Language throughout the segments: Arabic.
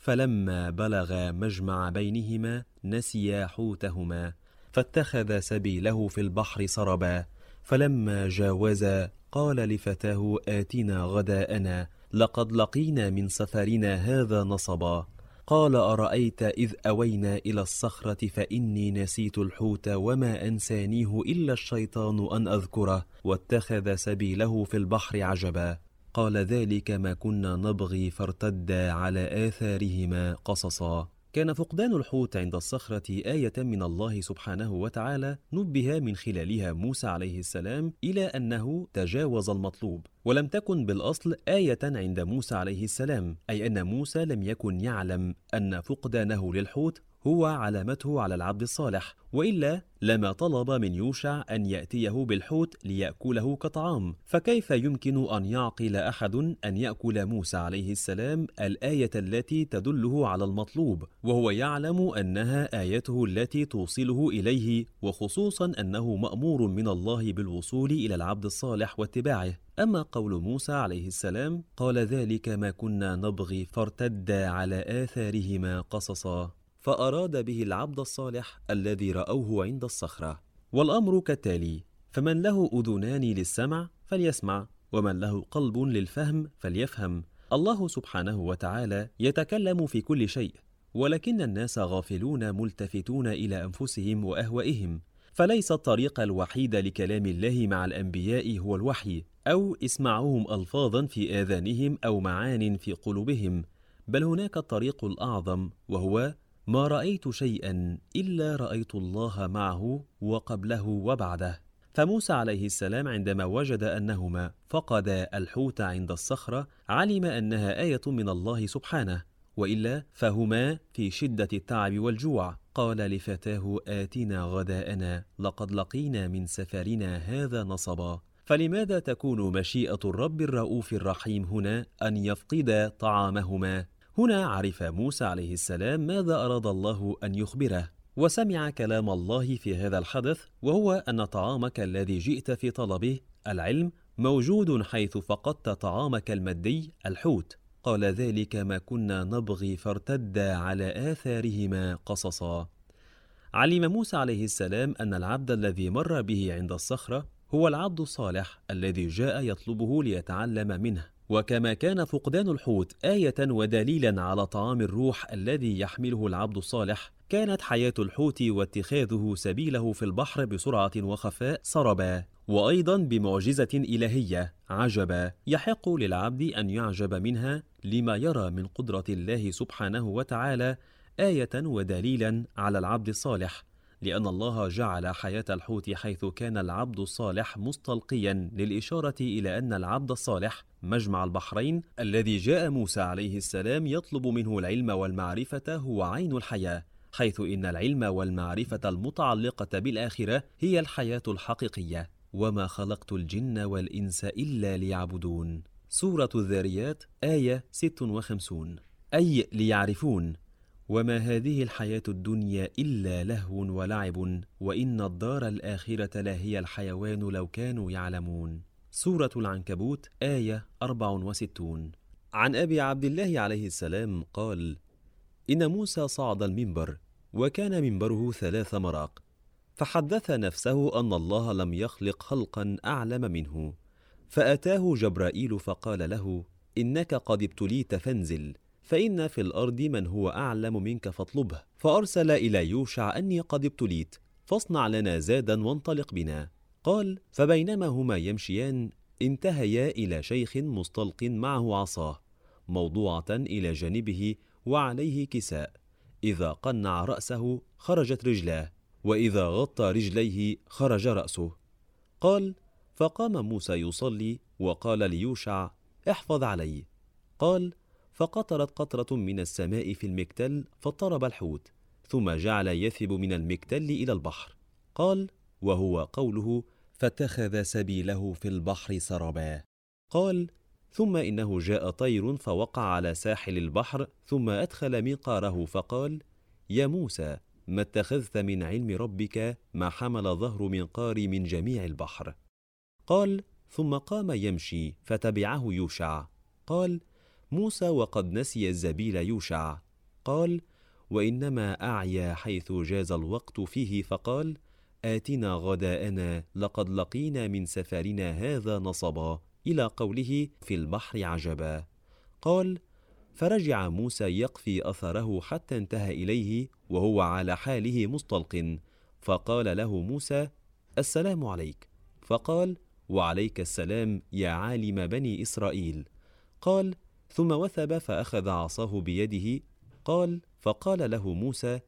فلما بلغا مجمع بينهما نسيا حوتهما فاتخذ سبيله في البحر سربا فلما جاوزا قال لفتاه آتنا غداءنا لقد لقينا من سفرنا هذا نصبا. قال أرأيت إذ أوينا إلى الصخرة فإني نسيت الحوت وما أنسانيه إلا الشيطان أن أذكره واتخذ سبيله في البحر عجبا. قال ذلك ما كنا نبغي فارتدا على آثارهما قصصا. كان فقدان الحوت عند الصخرة آية من الله سبحانه وتعالى نبه من خلالها موسى عليه السلام إلى أنه تجاوز المطلوب. ولم تكن بالأصل آية عند موسى عليه السلام أي أن موسى لم يكن يعلم أن فقدانه للحوت هو علامته على العبد الصالح وإلا لما طلب من يوشع أن يأتيه بالحوت ليأكله كطعام فكيف يمكن أن يعقل أحد أن يأكل موسى عليه السلام الآية التي تدله على المطلوب؟ وهو يعلم أنها آيته التي توصله إليه وخصوصا أنه مأمور من الله بالوصول إلى العبد الصالح واتباعه. أما قول موسى عليه السلام قال ذلك ما كنا نبغي فارتدا على آثارهما قصصا. فأراد به العبد الصالح الذي رأوه عند الصخرة. والأمر كالتالي فمن له أذنان للسمع فليسمع ومن له قلب للفهم فليفهم. الله سبحانه وتعالى يتكلم في كل شيء ولكن الناس غافلون ملتفتون إلى أنفسهم وأهوائهم. فليس الطريق الوحيد لكلام الله مع الأنبياء هو الوحي أو إسماعهم ألفاظا في آذانهم أو معان في قلوبهم. بل هناك الطريق الأعظم وهو ما رأيت شيئا إلا رأيت الله معه وقبله وبعده. فموسى عليه السلام عندما وجد أنهما فقدا الحوت عند الصخرة علم أنها آية من الله سبحانه. وإلا فهما في شدة التعب والجوع. قال لفتاه آتنا غداءنا لقد لقينا من سفرنا هذا نصبا. فلماذا تكون مشيئة الرب الرؤوف الرحيم هنا أن يفقدا طعامهما؟ هنا عرف موسى عليه السلام ماذا أراد الله أن يخبره وسمع كلام الله في هذا الحدث وهو أن طعامك الذي جئت في طلبه العلم موجود حيث فقدت طعامك المادي الحوت. قال ذلك ما كنا نبغي فارتدا على آثارهما قصصا. علم موسى عليه السلام أن العبد الذي مر به عند الصخرة هو العبد الصالح الذي جاء يطلبه ليتعلم منه. وكما كان فقدان الحوت آية ودليلا على طعام الروح الذي يحمله العبد الصالح كانت حياة الحوت واتخاذه سبيله في البحر بسرعة وخفاء سربا وأيضا بمعجزة إلهية عجبا. يحق للعبد أن يعجب منها لما يرى من قدرة الله سبحانه وتعالى آية ودليلا على العبد الصالح. لأن الله جعل حياة الحوت حيث كان العبد الصالح مستلقيا للإشارة إلى أن العبد الصالح مجمع البحرين الذي جاء موسى عليه السلام يطلب منه العلم والمعرفة هو عين الحياة حيث إن العلم والمعرفة المتعلقة بالآخرة هي الحياة الحقيقية وما خلقت الجن والإنس إلا ليعبدون. سورة الذاريات آية 56 أي ليعرفون وما هذه الحياة الدنيا إلا لهو ولعب وإن الدار الآخرة لهي الحيوان لو كانوا يعلمون. سورة العنكبوت آية 64 عن أبي عبد الله عليه السلام قال إن موسى صعد المنبر وكان منبره ثلاث مراق فحدث نفسه أن الله لم يخلق خلقا أعلم منه. فأتاه جبرائيل فقال له إنك قد ابتليت فانزل. فإن في الأرض من هو أعلم منك فاطلبه. فأرسل إلى يوشع أني قد ابتليت فاصنع لنا زادا وانطلق بنا. قال فبينما هما يمشيان انتهيا إلى شيخ مستلق معه عصاه موضوعة إلى جانبه وعليه كساء. إذا قنع رأسه خرجت رجلاه وإذا غطى رجليه خرج رأسه. قال فقام موسى يصلي وقال ليوشع احفظ علي. قال فقطرت قطرة من السماء في المكتل فاضطرب الحوت ثم جعل يثب من المكتل إلى البحر. قال وهو قوله فاتخذ سبيله في البحر سربا قال ثم إنه جاء طير فوقع على ساحل البحر ثم أدخل منقاره فقال يا موسى ما اتخذت من علم ربك ما حمل ظهر منقاري من جميع البحر قال ثم قام يمشي فتبعه يوشع قال موسى وقد نسي الزبيل يوشع. قال وإنما أعيا حيث جاز الوقت فيه فقال آتنا غداءنا لقد لقينا من سفرنا هذا نصبا إلى قوله في البحر عجبا. قال فرجع موسى يقفي أثره حتى انتهى إليه وهو على حاله مستلق. فقال له موسى السلام عليك. فقال وعليك السلام يا عالم بني إسرائيل. قال ثم وثب فأخذ عصاه بيده قال فقال له موسى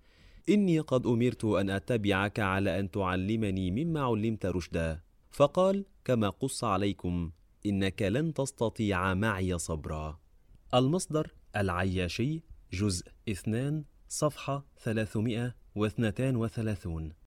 إني قد أمرت أن أتبعك على أن تعلمني مما علمت رشدا. فقال كما قص عليكم إنك لن تستطيع معي صبرا. المصدر العياشي جزء اثنان صفحة 332